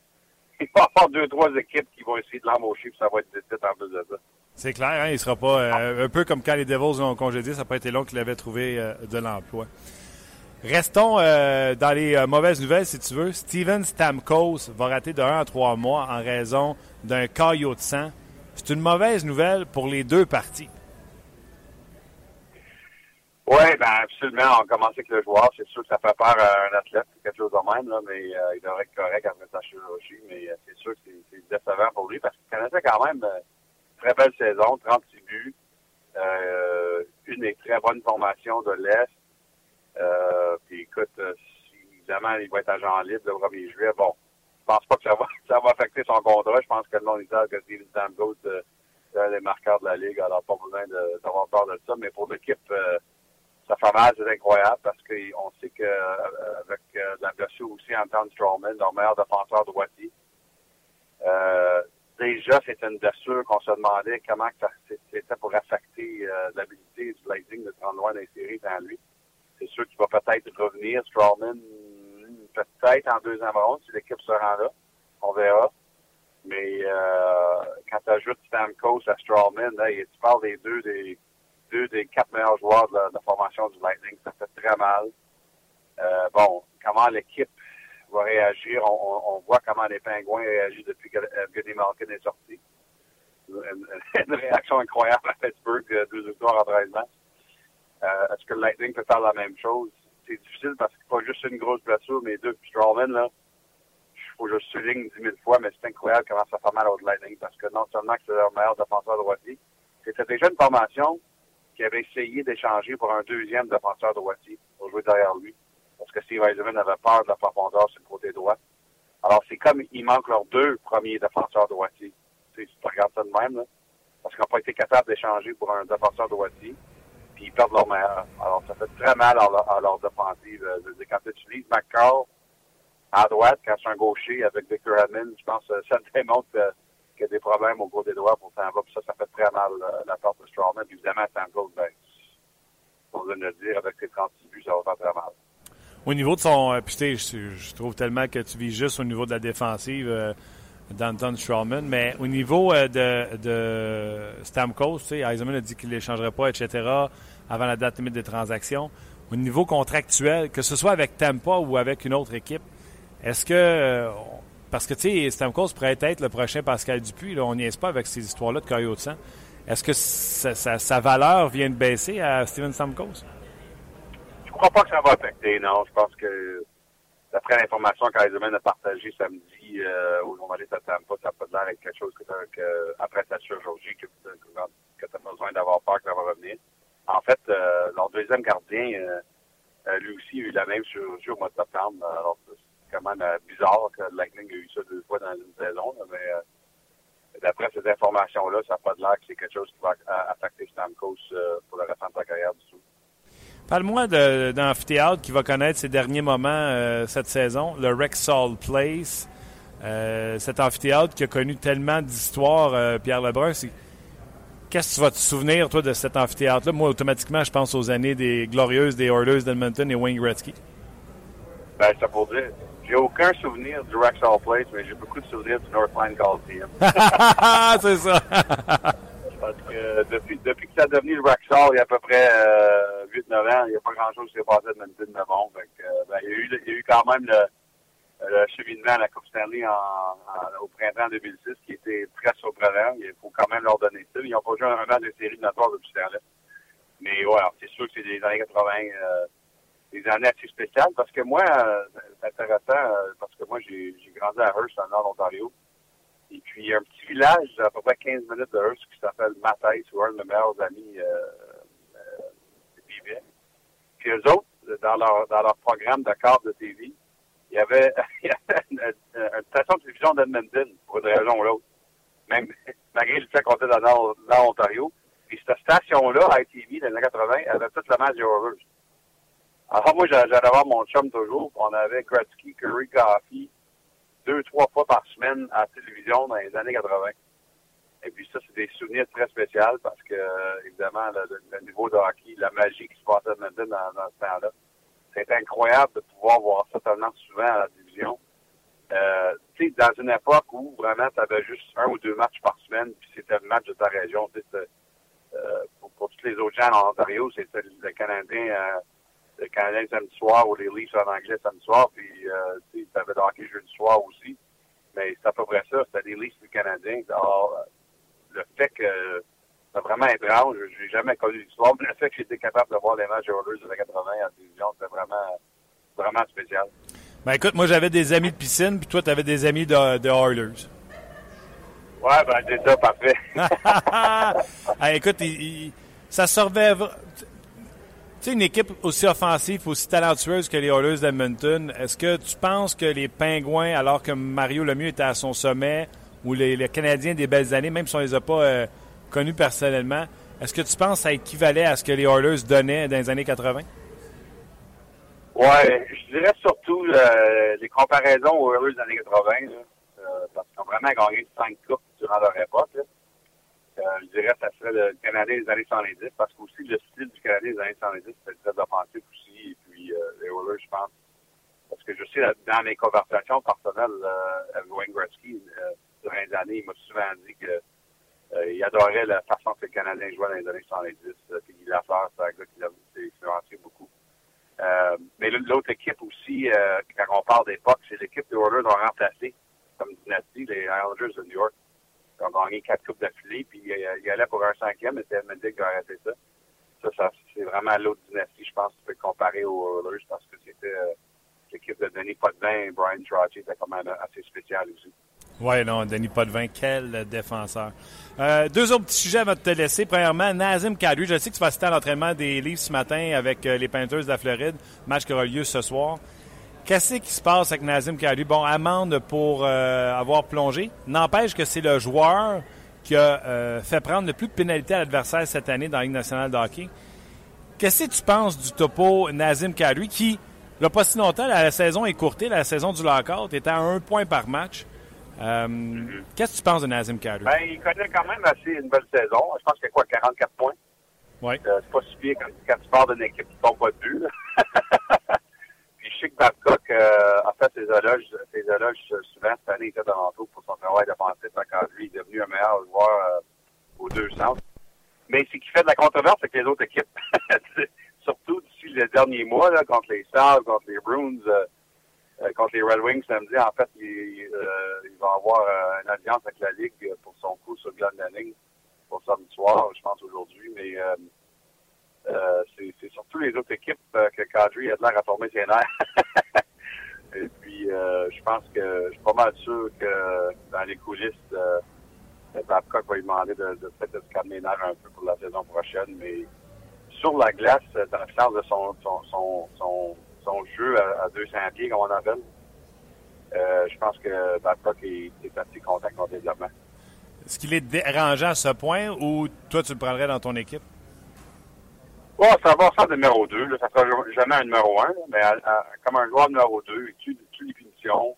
il va y avoir deux, trois équipes qui vont essayer de l'embaucher, puis ça va être des en plus de ça. C'est clair, hein, il sera pas euh, un peu comme quand les Devils ont congédié, ça n'a pas été long qu'il avait trouvé euh, de l'emploi. Restons euh, dans les mauvaises nouvelles, si tu veux. Steven Stamkos va rater de 1 à 3 mois en raison d'un caillot de sang. C'est une mauvaise nouvelle pour les deux parties. Oui, ben absolument. On commence avec le joueur. C'est sûr que ça fait peur à un athlète, quelque chose de même, là, mais euh, il devrait être correct après sa chirurgie. Mais euh, c'est sûr que c'est décevant pour lui parce qu'il connaissait quand même euh, une très belle saison, 36 buts, une des très bonnes formations de l'Est. puis écoute, si, évidemment, il va être agent libre le 1er juillet. Bon, je pense pas que ça va, ça va affecter son contrat. Je pense que le monde dit que Steven Stamkos, c'est un des marqueurs de la Ligue, alors pas besoin d'avoir peur de ça. Mais pour l'équipe ça fait mal, c'est incroyable parce qu'on sait que euh, avec euh, la blessure aussi Anton Strowman, leur meilleur défenseur droitier, euh, déjà c'était une blessure qu'on se demandait comment ça c'était pour affecter euh, l'habilité du Lightning de se rendre loin dans lui. C'est sûr qu'il va peut-être revenir, Strowman, peut-être en deuxième ronde si l'équipe se rend là. On verra. Mais euh, quand tu ajoutes Stamkos à Strawman, là, tu parles des deux des deux des quatre meilleurs joueurs de la, formation du Lightning. Ça fait très mal. Euh, bon, comment l'équipe va réagir? On, voit comment les Pingouins réagissent depuis que Evgeny Malkin est sorti. Une, réaction incroyable à Pittsburgh, euh, deux victoires en 13 matchs. Euh, Est-ce que le Lightning peut faire la même chose? C'est difficile parce que pas juste une grosse blessure, mais deux. Puis Strawman, là, faut que je souligne dix mille fois, mais c'est incroyable comment ça fait mal au Lightning parce que non seulement c'est leur meilleur défenseur droitier, c'était déjà une formation qui avait essayé d'échanger pour un deuxième défenseur droitier pour jouer derrière lui. Parce que Steve Eisenman avait peur de la profondeur sur le côté droit. Alors, c'est comme il manque leurs deux premiers défenseurs droitiers. Tu, sais, tu regardes ça de même, là, parce qu'ils n'ont pas été capables d'échanger pour un défenseur droitier, puis ils perdent leur meilleur. Alors, ça fait très mal à leur, à défensive. Quand tu utilises McCall, à droite, quand c'est un gaucher avec Victor Edmond, je pense que ça démontre qu'il y a des problèmes au côté droit pour Tampa. Puis ça, ça fait très mal euh, la part de Strawman. Évidemment, Tampa, ben, pour le dire, avec ses 36 buts, ça va faire très mal. Au niveau de son. Euh, puis, je, je trouve tellement que tu vis juste au niveau de la défensive euh, d'Anton Strawman, mais au niveau euh, de, de Stamkos, tu Eisenman a dit qu'il ne l'échangerait pas, etc., avant la date limite des transactions. Au niveau contractuel, que ce soit avec Tampa ou avec une autre équipe, est-ce que. Parce que, tu sais, Stamkos pourrait être le prochain Pascal Dupuis. Là, on n'y est pas avec ces histoires-là de caillot de sang. Est-ce que sa, valeur vient de baisser à Steven Stamkos? Je crois pas que ça va affecter, non. Je pense que, d'après l'information qu'Eisenman a partagée samedi euh, au journaliste à Tampa, ça peut l'air être quelque chose que, que après ta chirurgie, que, que tu as besoin d'avoir peur que ça va revenir. En fait, euh, leur deuxième gardien, euh, lui aussi, a eu la même chirurgie au mois de septembre. Alors, même euh, bizarre que Lightning ait eu ça deux fois dans une saison, mais euh, d'après ces informations-là, ça n'a pas de l'air que c'est quelque chose qui va affecter Stamkos euh, pour le restant de sa carrière du tout. Parle-moi d'un amphithéâtre qui va connaître ses derniers moments cette saison, le Rexall Place. cet amphithéâtre qui a connu tellement d'histoires, Pierre Lebrun. Qu'est-ce que tu vas te souvenir, toi, de cet amphithéâtre-là? Moi, automatiquement, je pense aux années des glorieuses des Oilers d'Edmonton et Wayne Gretzky. Ben, ça pour dire. J'ai aucun souvenir du Rexall Place, mais j'ai beaucoup de souvenirs du Northline Coliseum. c'est ça. Parce que depuis, depuis que ça a devenu le Rexall, il y a à peu près euh, 8-9 ans, il n'y a pas grand-chose qui s'est passé de bon. Euh, ben, il, y a eu, il y a eu quand même le, le cheminement à la Coupe Stanley en, au printemps 2006 qui était très surprenant. Il faut quand même leur donner ça. Ils n'ont pas joué un match de série de notre depuis ce temps-là. Mais ouais, c'est sûr que c'est des années 80. Euh, des années assez spéciales parce que moi, euh, c'est intéressant euh, parce que moi, j'ai grandi à Hearst, dans le nord d'Ontario. Et puis, il y a un petit village à peu près 15 minutes de Hearst qui s'appelle Mathis, où un de mes meilleurs amis euh, vivait. Puis eux autres, dans leur, dans leur programme de câble de TV, il y avait, une, station de télévision d'Edmonton, pour une raison ou l'autre. Même, malgré le fait qu'on était dans, dans l'Ontario. Puis cette station-là, ITV, dans les années 80, avait toute la match des Rovers. Alors moi, j'allais voir mon chum toujours. On avait Gretzky, Curry, Coffee deux, trois fois par semaine à la télévision dans les années 80. Et puis ça, c'est des souvenirs très spéciaux parce que, évidemment, le, niveau de hockey, la magie qui se passait dans, dans ce temps-là, c'est incroyable de pouvoir voir ça tellement souvent à la télévision. Euh, tu sais, dans une époque où vraiment tu avais juste un ou deux matchs par semaine, puis c'était le match de ta région. Euh, pour, pour tous les autres gens en Ontario, c'était le Canadien euh, le Canadien samedi soir ou les Leafs en anglais samedi soir, puis euh, tu avais le hockey jeudi soir aussi. Mais c'est à peu près ça, c'était des Leafs du Canadien. Alors, le fait que c'est vraiment étrange, j'ai jamais connu l'histoire, mais le fait que j'étais capable de voir les matchs Oilers de la 80 en télévision, c'était vraiment, vraiment spécial. Ben écoute, moi j'avais des amis de piscine, puis toi tu avais des amis de, de Oilers. Ouais, ben c'est ça, parfait. ah, écoute, ça servait sais, une équipe aussi offensive, aussi talentueuse que les Oilers d'Edmonton, est-ce que tu penses que les Pingouins, alors que Mario Lemieux était à son sommet, ou les, Canadiens des belles années, même si on les a pas euh, connu personnellement. Est-ce que tu penses que ça équivalait à ce que les Oilers donnaient dans les années 80? Ouais, je dirais surtout euh, les comparaisons aux Oilers des années 80, euh, parce qu'ils ont vraiment gagné cinq coupes durant leur époque. Euh, je dirais que ça serait le Canadien des années 70, parce qu'aussi le style du Canadien des années 70, c'était très offensif aussi, et puis les Oilers, je pense. Parce que je sais, dans mes conversations personnelles avec Wayne Gretzky, durant les années, il m'a souvent dit que il adorait la façon que le Canadien jouait dans les années 70, puis il a fait, c'est un gars qui l'a influencé beaucoup. Euh, mais l'autre équipe aussi, euh, quand on parle d'époque, c'est l'équipe des Oilers ont remplacé comme dynastie les Islanders de New York. Ils ont gagné quatre coupes d'affilée, puis euh, ils allaient pour un cinquième, Mendick qui a arrêté ça. Ça, c'est vraiment l'autre dynastie, je pense, tu peux comparer aux Oilers, parce que c'était l'équipe de Denis Potvin et Brian Trottier, c'était quand même assez spécial aussi. Oui, non, Denis Potvin, quel défenseur. Euh, deux autres petits sujets avant de te laisser. Premièrement, Nazim Kadri. Je sais que tu vas citer à l'entraînement des livres ce matin avec euh, les Panthers de la Floride, match qui aura lieu ce soir. Qu'est-ce qui se passe avec Nazim Kadri? Bon, amende pour euh, avoir plongé. N'empêche que c'est le joueur qui a fait prendre le plus de pénalités à l'adversaire cette année dans la Ligue nationale de hockey. Qu'est-ce que tu penses du topo Nazim Kadri qui, il pas si longtemps, la saison est courtée, la saison du lockout, était à un point par match. Euh, qu'est-ce que tu penses de Nazim Kadri? Ben, il connaît quand même assez une belle saison. Je pense qu'il y a quoi, 44 points? Oui. Euh, c'est pas si pire quand, quand tu pars d'une équipe qui tombe pas de but. Sais que Babcock euh, a fait ses éloges, ses éloges souvent cette année, il était tout pour son travail défensif quand lui est devenu un meilleur joueur euh, aux deux sens. Mais ce qui fait de la controverse avec les autres équipes. Surtout d'ici les derniers mois, contre les Stars, contre les Bruins, euh, contre les Red Wings samedi, en fait, il, il va avoir une alliance avec la Ligue pour son coup sur Glenn Lanning pour samedi soir, je pense aujourd'hui, mais c'est surtout les autres équipes que Kadri a de l'air à former ses nerfs. Et puis, je pense que je suis pas mal sûr que dans les coulisses, euh, Babcock va lui demander de, de peut-être de se calmer les nerfs un peu pour la saison prochaine, mais sur la glace, dans le sens de son, son, son, son jeu à, 200 pieds, comme on appelle. Euh, je pense que Babcock est, est assez content avec son développement. Est-ce qu'il est dérangeant à ce point ou toi, tu le prendrais dans ton équipe? Oh, ça va faire numéro 2. Là. Ça sera jamais un numéro 1, mais comme un joueur numéro 2, il tue, les punitions,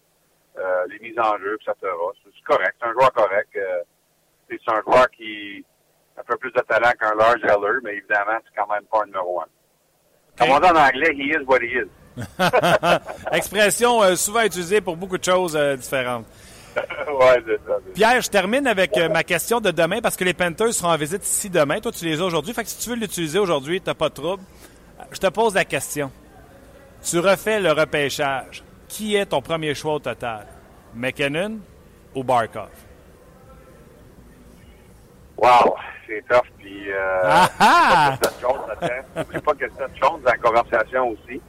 euh, les mises en jeu, etc. C'est correct. C'est un joueur correct. Euh, c'est un joueur qui a un peu plus de talent qu'un large Heller, mais évidemment, c'est quand même pas un numéro 1. Comme on dit en anglais, he is what he is. Expression euh, souvent utilisée pour beaucoup de choses euh, différentes. ouais, c'est ça. Pierre, je termine avec euh, ma question de demain parce que les Panthers seront en visite ici demain. Toi, tu les as aujourd'hui. Fait que si tu veux l'utiliser aujourd'hui, tu n'as pas de trouble. Je te pose la question. Tu refais le repêchage. Qui est ton premier choix au total? McKinnon ou Barkov? Wow! c'est tough. Puis, euh, ah ah! Pas que Seth Jones dans la conversation aussi.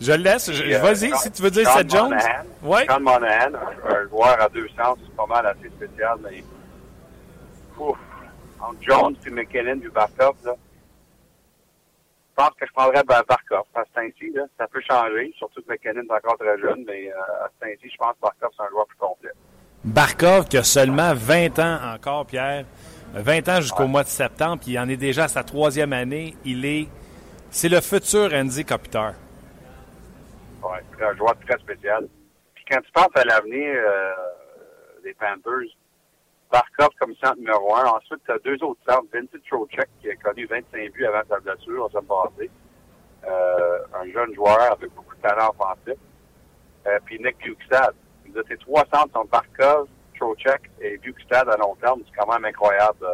Je le laisse. Vas-y, si tu veux dire Seth Jones. Monahan, ouais. Sean Monahan, un, joueur à deux sens, c'est pas mal assez spécial. Mais, ouf, entre Jones et McKinnon du Barkov, là, je pense que je prendrais Barkov. À ce temps-ci, ça peut changer, surtout que McKinnon est encore très jeune, mais euh, à ce temps-ci, je pense que Barkov, c'est un joueur plus complet. Barkov, qui a seulement 20 ans encore, Pierre. 20 ans jusqu'au mois de septembre, puis il en est déjà à sa troisième année. Il est. C'est le futur Andy Kopitar. Un joueur très spécial. Puis quand tu penses à l'avenir euh, des Panthers, Barkov comme centre numéro un. Ensuite, tu as deux autres centres. Vincent Trocek, qui a connu 25 buts avant sa blessure, on s'est passé. Euh, un jeune joueur avec beaucoup de talent offensif. Euh, puis Nick Bukestad. Tes trois centres sont Barkov, Trocheck et Bukestad à long terme, c'est quand même incroyable.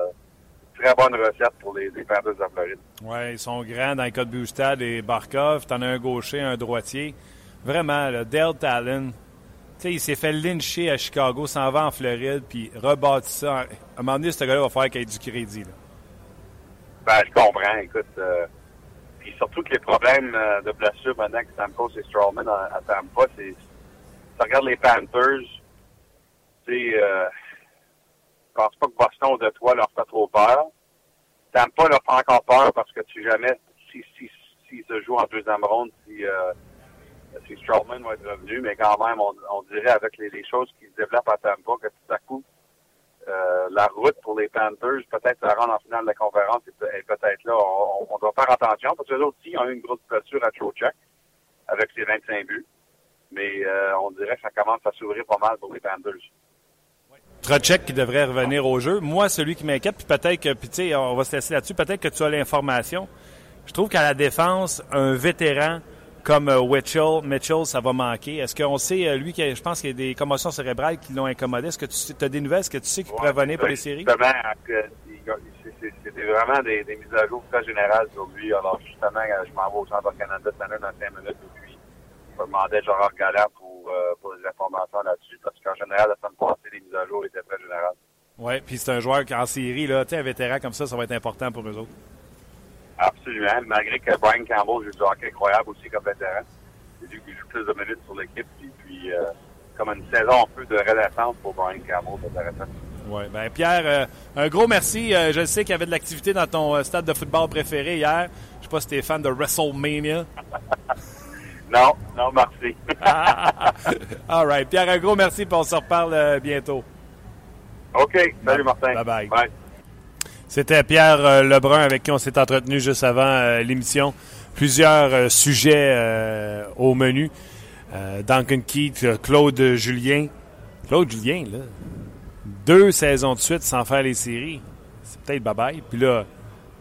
Très bonne recette pour les, Panthers de Floride. Oui, ils sont grands dans les cas de Bukestad et Barkov. T'en as un gaucher, un droitier. Vraiment, le Dale Talon, il s'est fait lyncher à Chicago, s'en va en Floride, puis rebâtit ça. À un moment donné, ce gars-là va faire qu'il ait du crédit. Là. Ben, je comprends. Écoute, euh, puis surtout que les problèmes euh, de blessure maintenant que Stamkos et Strawman à, à Tampa, c'est... Tu regardes les Panthers, tu euh, je pense pas que Boston de toi leur fait trop peur. Tampa leur fait encore peur parce que tu jamais, si, si, si se joue en deuxième ronde, si, euh, si Strawman va être revenu, mais quand même, on, on dirait avec les, les choses qui se développent à Tampa que tout à coup, euh, la route pour les Panthers, peut-être la rendre en finale de la conférence est, peut-être là. On, doit faire attention parce que les autres aussi ont eu une grosse blessure à Trocheck avec ses 25 buts. Mais euh, on dirait que ça commence à s'ouvrir pas mal pour les Panthers. Trocheck qui devrait revenir au jeu. Moi, celui qui m'inquiète, puis peut-être que, puis tu sais, on va se laisser là-dessus, peut-être que tu as l'information. Je trouve qu'à la défense, un vétéran comme euh, Mitchell, Mitchell, ça va manquer. Est-ce qu'on sait, euh, lui, je pense qu'il y a des commotions cérébrales qui l'ont incommodé? Est-ce que tu as des nouvelles? Est-ce que tu sais qu'il pourrait venir pour les séries? C'était vraiment des, mises à jour très générales sur lui. Alors, justement, euh, je m'en vais au Centre Canada cette année dans 5 minutes et puis je demandais à Gérard Galland pour, pour des informations là-dessus parce qu'en général, la semaine passée, les mises à jour étaient très générales. Oui, puis c'est un joueur qui en série, là, un vétéran comme ça, ça va être important pour nous autres. Absolument. Malgré que Brian Campbell joue du hockey incroyable aussi comme vétéran. C'est lui qui joue plus de minutes sur l'équipe. Puis, puis euh, comme une saison un peu de renaissance pour Brian Campbell, c'est intéressant. Oui, ben Pierre, euh, un gros merci. Euh, je sais qu'il y avait de l'activité dans ton stade de football préféré hier. Je sais pas si tu es fan de WrestleMania. non, non, merci. All right. Pierre, un gros merci, puis on se reparle bientôt. OK. Salut, Martin. Bye-bye. bye. C'était Pierre euh, Lebrun avec qui on s'est entretenu juste avant euh, l'émission. Plusieurs euh, sujets au menu. Duncan Keith, Claude Julien. Claude Julien, là. Deux saisons de suite sans faire les séries. C'est peut-être bye-bye. Puis là,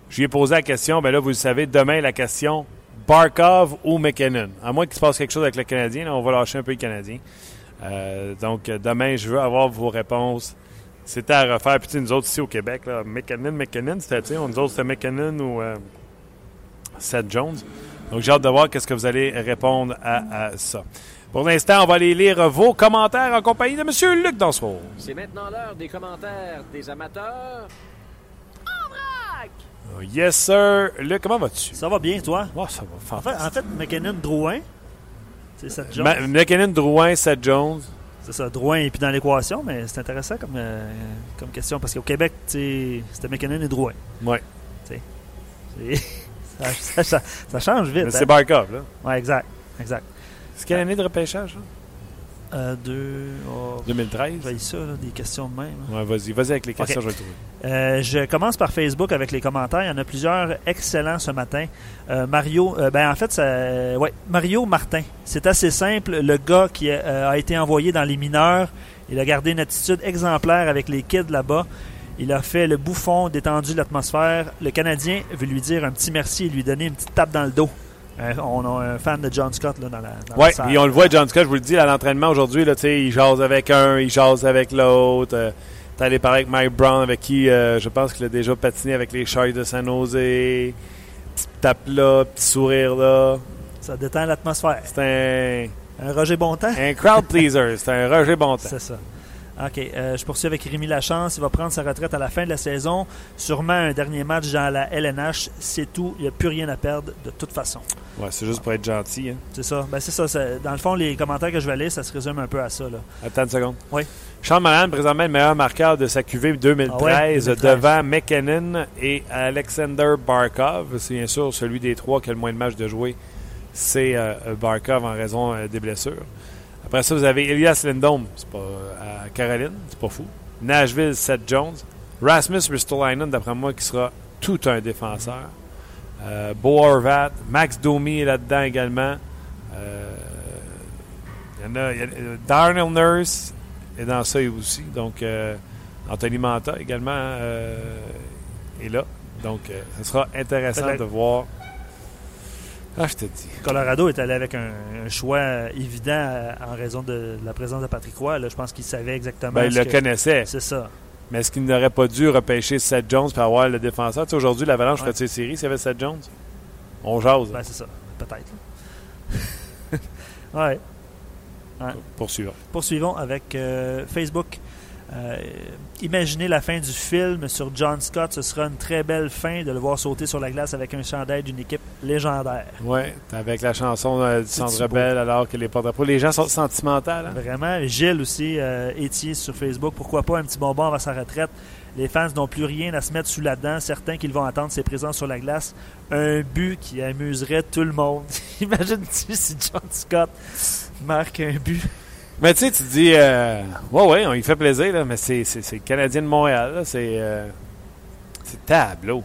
je lui ai posé la question. Ben là, vous le savez, demain, la question Barkov ou McKinnon? À moins qu'il se passe quelque chose avec le Canadien, on va lâcher un peu le Canadien. donc, demain, je veux avoir vos réponses c'était à refaire. Puis nous autres ici au Québec, là, McKinnon, McKinnon, c'était, nous autres, c'était McKinnon ou euh, Seth Jones. Donc j'ai hâte de voir qu'est-ce que vous allez répondre à, ça. Pour l'instant, on va aller lire vos commentaires en compagnie de M. Luc Dansereau. C'est maintenant l'heure des commentaires des amateurs. En vrac! Oh, yes, sir. Luc, comment vas-tu? Ça va bien, toi? Oh, ça va en fait, en fait, McKinnon Drouin, c'est Seth Jones. McKinnon Drouin, Seth Jones. C'est ça, Drouin est plus dans l'équation, mais c'est intéressant comme, euh, comme question parce qu'au Québec, c'était McKinnon et Drouin. Oui. Ça, ça, ça, change vite. C'est hein? Barkov, là. Oui, exact. exact. C'est quelle année de repêchage, là? Euh, deux, 2013. J'ai ça, des questions de même. Ouais, vas-y, vas-y avec les questions, je vais trouver. Euh, je commence par Facebook avec les commentaires. Il y en a plusieurs excellents ce matin. Euh, Mario, euh, ben en fait, ça, ouais, Mario Martin. C'est assez simple. Le gars qui a, été envoyé dans les mineurs, il a gardé une attitude exemplaire avec les kids là-bas. Il a fait le bouffon, détendu l'atmosphère. Le Canadien veut lui dire un petit merci et lui donner une petite tape dans le dos. Euh, on a un fan de John Scott là, dans la. Oui, et on le voit, John Scott, je vous le dis, à l'entraînement aujourd'hui, il jase avec un, il jase avec l'autre. Euh, T'es allé parler avec Mike Brown, avec qui euh, je pense qu'il a déjà patiné avec les Sharks de San Jose. Petite tape là, petit sourire là. Ça détend l'atmosphère. C'est un. Un Roger Bontemps? Un crowd pleaser. C'est un Roger Bontemps. C'est ça. OK. Euh, je poursuis avec Rémi Lachance. Il va prendre sa retraite à la fin de la saison. Sûrement un dernier match dans la LNH. C'est tout. Il n'y a plus rien à perdre de toute façon. Ouais, c'est juste pour être gentil. Hein. C'est ça. Ben, c'est ça. Dans le fond, les commentaires que je vais lire, ça se résume un peu à ça. Là. Attends une seconde. Oui. Sean Moran, présentement le meilleur marqueur de sa QV 2013, ah devant McKinnon et Alexander Barkov. C'est bien sûr celui des trois qui a le moins de matchs de jouer. C'est euh, Barkov en raison euh, des blessures. Après ça, vous avez Elias Lindholm, c'est pas à Caroline, c'est pas fou. Nashville, Seth Jones. Rasmus Ristolainen, d'après moi, qui sera tout un défenseur. Euh, Bo Horvat, Max Domi est là-dedans également. Euh, y en a, euh, Darnell Nurse est dans ça aussi. Donc, euh, Anthony Manta également euh, est là. Donc, ce sera intéressant de voir ah, je te dis. Colorado est allé avec un, choix évident euh, en raison de, la présence de Patrick Roy. je pense qu'il savait exactement. Ben, il le connaissait. C'est ça. Mais est-ce qu'il n'aurait pas dû repêcher Seth Jones pour avoir le défenseur? Tu sais, aujourd'hui, l'Avalanche ouais. ferait ses séries s'il y avait Seth Jones? On jase. Ben, c'est ça. Peut-être. ouais. Poursuivons. Poursuivons avec euh, Facebook. Euh, imaginez la fin du film sur John Scott. Ce sera une très belle fin de le voir sauter sur la glace avec un chandail d'une équipe légendaire. Oui, avec la chanson euh, du Centre Bell alors que les porte Les gens sont sentimentaux. Hein? Vraiment. Gilles aussi, euh, sur Facebook. Pourquoi pas un petit bonbon avant sa retraite? Les fans n'ont plus rien à se mettre sous la dent. Certains qu'ils vont attendre ses présences sur la glace. Un but qui amuserait tout le monde. Imagine-tu si John Scott marque un but? Mais tu sais, tu dis, euh, ouais, ouais, on y fait plaisir, là, mais c'est, c'est, c'est le Canadien de Montréal, là, c'est, euh, c'est tableau.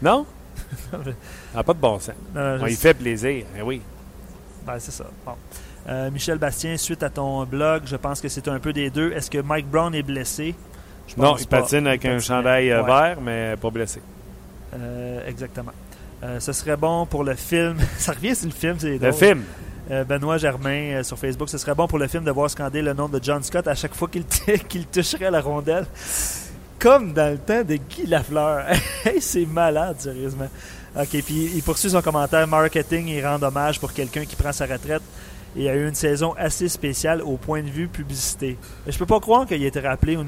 Non? N'a pas de bon sens. Non, non, On y fait plaisir, eh oui. Ben, c'est ça. Bon. Euh, Michel Bastien, suite à ton blog, je pense que c'est un peu des deux. Est-ce que Mike Brown est blessé? Je Non, pense il pas. patine avec Il un patine. chandail euh, Ouais. vert, mais pas blessé. Exactement. Ce serait bon pour le film. ça revient sur le film, c'est Le film, Benoît Germain euh, sur Facebook, ce serait bon pour le film de voir scander le nom de John Scott à chaque fois qu'il toucherait la rondelle. Comme dans le temps de Guy Lafleur. C'est malade, sérieusement. OK, puis il poursuit son commentaire. Marketing, il rend hommage pour quelqu'un qui prend sa retraite et a eu une saison assez spéciale au point de vue publicité. Je peux pas croire qu'il ait été rappelé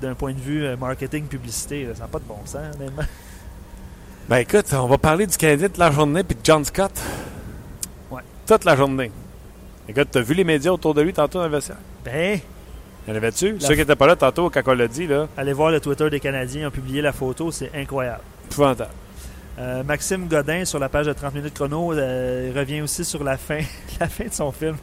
d'un point de vue euh, marketing publicité. Ça n'a pas de bon sens, honnêtement. ben écoute, on va parler du Canadien toute la journée puis de John Scott. Toute la journée. Écoute, t'as vu les médias autour de lui tantôt dans le vestiaire? Ben, Il y en avait-tu? Ceux qui n'étaient pas là tantôt quand on l'a dit, là, allez voir le Twitter des Canadiens, ils ont publié la photo, c'est incroyable. épouvantable. Euh, Maxime Godin, sur la page de 30 minutes chrono, euh, revient aussi sur la fin, la fin de son film.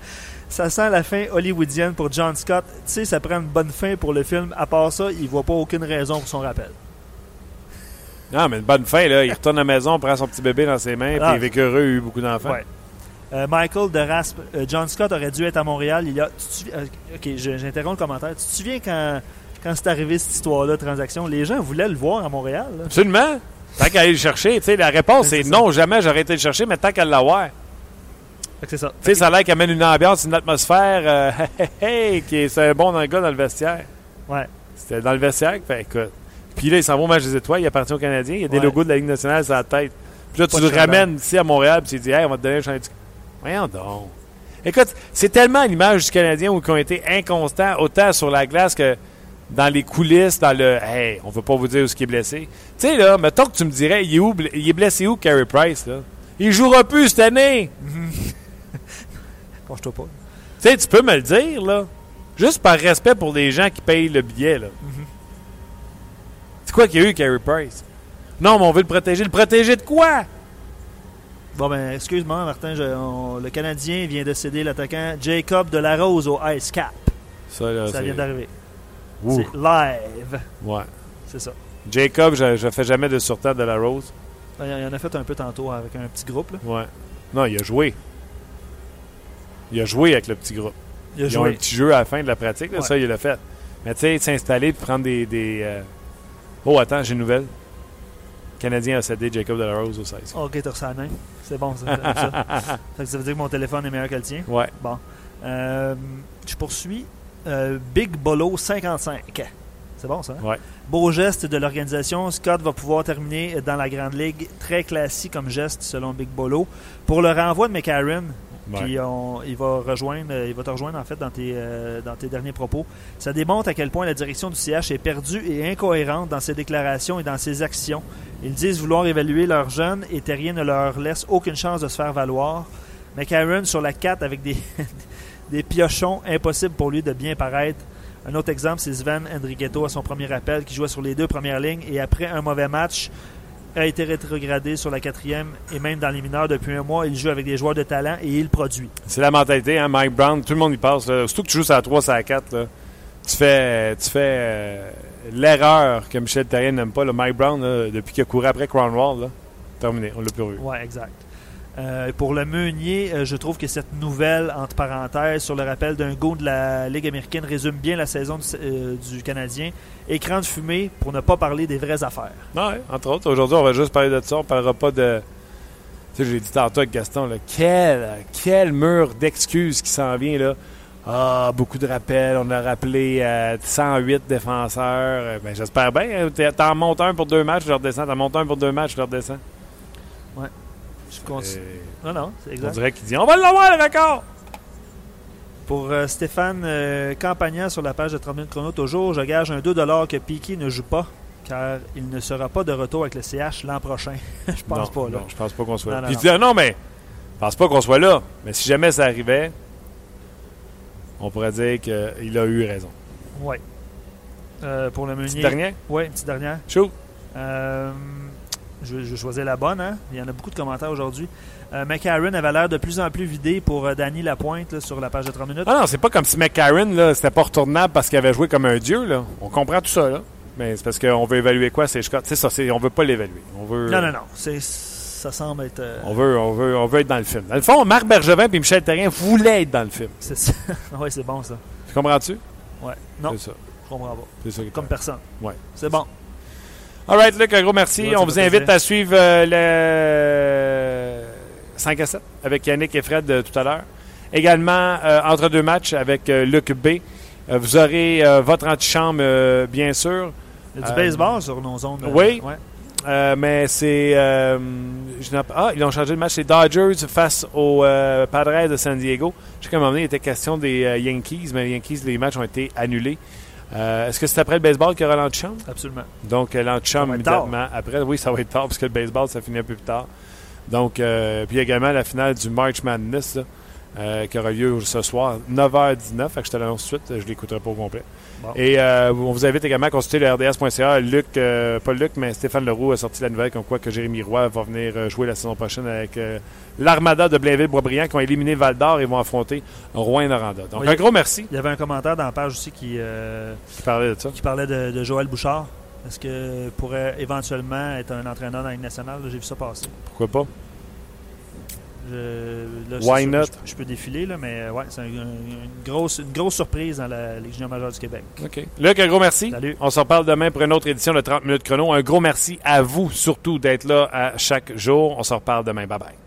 Ça sent la fin hollywoodienne pour John Scott. Tu sais, ça prend une bonne fin pour le film. À part ça, il voit pas aucune raison pour son rappel. Non, mais une bonne fin, là. Il retourne à la maison, prend son petit bébé dans ses mains, Ah. puis il est vécu heureux, il a eu beaucoup d'enfants. Ouais. Euh, Michael de Rasp, euh, John Scott aurait dû être à Montréal. Il y a, tu euh, ok, j'interromps le commentaire. Tu te souviens quand, quand c'est arrivé cette histoire-là, transaction, les gens voulaient le voir à Montréal. là. Absolument. Tant qu'à aller le chercher, tu sais, la réponse C'est ça. non, jamais j'aurais été le chercher, mais tant qu'à l'avoir. C'est ça. Tu sais, ça a l'air qu'il amène une ambiance, une atmosphère, euh, hey, hey, qui est c'est bon dans le gars dans le vestiaire. Ouais. C'était dans le vestiaire, fait écoute. Puis là, il s'en va au match des étoiles, il appartient aux Canadiens, il y a des Ouais. logos de la Ligue nationale sur la tête. Puis là, Pas tu le ramènes ici à Montréal, puis tu dis, hey, on va te donner un chandail. Voyons donc. Écoute, c'est tellement l'image du Canadien où ils ont été inconstants, autant sur la glace que dans les coulisses, dans le Hey, on veut pas vous dire où ce qui est blessé. Tu sais, là, mettons que tu me dirais, il est, où, il est blessé où, Carey Price, là? Il jouera plus cette année. Penche-toi pas. Tu sais, tu peux me le dire, là. Juste par respect pour les gens qui payent le billet, là. C'est quoi qu'il y a eu, Carey Price? Non, mais on veut le protéger. Le protéger de quoi? Bon, ben, excuse-moi, Martin. je- on- le Canadien vient de céder l'attaquant Jacob Delarose au Ice Cap. Ça, là, Ça c'est- vient d'arriver. C'est live. Ouais. C'est ça. Jacob, je, je fais jamais de surtemps de la Rose. Ben, Il y en a fait un peu tantôt avec un petit groupe. Là. Ouais. Non, il a joué. Il a joué avec le petit groupe. Il a Ils ont un joué. petit jeu à la fin de la pratique, là, Ouais. ça, il l'a fait. Mais tu sais, s'installer et prendre des. des euh, Oh, attends, j'ai une nouvelle. Canadien a cédé Jacob de la Rose au 16. Ok, t'as main. C'est bon, ça. ça. Ça veut dire que mon téléphone est meilleur que le tien. Ouais. Euh, je poursuis. Euh, Big Bolo 55. C'est bon, ça? hein? Ouais. Beau geste de l'organisation. Scott va pouvoir terminer dans la Grande Ligue. Très classique comme geste, selon Big Bolo. Pour le renvoi de McCarron. Puis on- il va rejoindre, euh, il va te rejoindre en fait dans tes, euh, dans tes derniers propos. Ça démontre à quel point la direction du CH est perdue et incohérente dans ses déclarations et dans ses actions. Ils disent vouloir évaluer leurs jeunes et Terrien ne leur laisse aucune chance de se faire valoir. McCarron sur la 4 avec des, des piochons, impossible pour lui de bien paraître. Un autre exemple, c'est Sven Enriqueto à son premier appel qui jouait sur les deux premières lignes et après un mauvais match a été rétrogradé sur la quatrième et même dans les mineurs depuis un mois. Il joue avec des joueurs de talent et il produit. C'est la mentalité, hein, Mike Brown, tout le monde y passe. Là. Surtout que tu joues la 3, sur la 4, là, tu fais, tu fais euh, l'erreur que Michel Terrien n'aime pas. Là. Mike Brown, depuis qu'il a couru après Cromwell, là, terminé, on l'a plus revu. Ouais, exact. Euh, pour le Meunier, euh, je trouve que cette nouvelle, entre parenthèses, sur le rappel d'un go de la Ligue américaine résume bien la saison du, euh, du Canadien. Écran de fumée pour ne pas parler des vraies affaires. Ouais, entre autres, aujourd'hui, on va juste parler de ça. On parlera pas de. Tu sais, j'ai dit tantôt avec Gaston, là, quel, quel mur d'excuses qui s'en vient, là. Ah, beaucoup de rappels. On a rappelé euh, 108 défenseurs. Ben, j'espère bien. T'en montes un pour deux matchs, je redescends. T'en montes un pour deux matchs, je redescends. Je continue. Euh, Non, non, c'est on exact. dirait qu'il dit On va l'avoir, le record Pour euh, Stéphane euh, Campagna sur la page de 30 minutes chrono, toujours, je gage un 2 que Piquet ne joue pas, car il ne sera pas de retour avec le CH l'an prochain. je pense non, pas, là. Non, je pense pas qu'on soit Non, là. non, Puis non. tu dis, ah, non, mais je pense pas qu'on soit là. Mais si jamais ça arrivait, on pourrait dire qu'il a eu raison. Ouais. Euh, pour le Meunier. dernière Ouais, une petite dernière. Chou. Je, je choisir la bonne. Hein? Il y en a beaucoup de commentaires aujourd'hui. Euh, McCarron avait l'air de plus en plus vidé pour euh, Danny Lapointe là, sur la page de 30 minutes. Ah non, c'est pas comme si McCarron, là, c'était pas retournable parce qu'il avait joué comme un dieu, là. On comprend tout ça, là. Mais c'est parce qu'on veut évaluer quoi, c'est C'est ça, on veut pas l'évaluer. On veut. Non, non, non. C'est, ça semble être. euh, On veut, on, veut, on veut être dans le film. Dans le fond, Marc Bergevin et Michel Terrien voulaient être dans le film. c'est ça. oui, c'est bon ça. Tu comprends-tu? Ouais. Non, C'est ça. je comprends pas. C'est ça. Comme personne. Ouais. C'est bon. All right, Luc, un gros merci. Ouais, On vous invite plaisir. à suivre euh, le 5 à 7 avec Yannick et Fred euh, tout à l'heure. Également, euh, entre deux matchs avec Luc B. Vous aurez votre antichambre, bien sûr. Il y a du baseball sur nos zones. euh, oui. ouais. Mais c'est. ah, ils ont changé de match. C'est Dodgers face aux Padres de San Diego. Je sais qu'à un moment donné, il était question des Yankees, mais les Yankees, les matchs ont été annulés. Euh, Est-ce que c'est après le baseball qu'il y aura l'antichambre? Absolument. Donc, euh, l'antichambre immédiatement après. Oui, ça va être tard parce que le baseball, ça finit un peu plus tard. Donc, euh, puis également la finale du March Madness là, euh, qui aura lieu ce soir, 9h19. Fait que je te l'annonce tout de suite, je l'écouterai pas au complet. Bon. Et euh, on vous invite également à consulter le RDS.ca. Luc, euh, pas Luc, mais Stéphane Leroux a sorti la nouvelle comme quoi que Jérémy Roy va venir euh, jouer la saison prochaine avec l'Armada de Blainville-Boisbriand qui ont éliminé Val d'Or et vont affronter Rouen-Noranda. Donc, Oui. un gros merci Il y avait un commentaire dans la page aussi qui, qui parlait de ça. qui parlait de, de Joël Bouchard. Est-ce que pourrait éventuellement être un entraîneur dans la Ligue nationale? J'ai vu ça passer. Pourquoi pas? Là, c'est Why sûr, not? Je, je peux défiler, là, mais euh, ouais, c'est un- un- une, grosse, une grosse surprise dans la Ligue junior majeure du Québec. OK. Luc, un gros merci. Salut. On se reparle demain pour une autre édition de 30 minutes chrono. Un gros merci à vous surtout d'être là à chaque jour. On se reparle demain. Bye bye.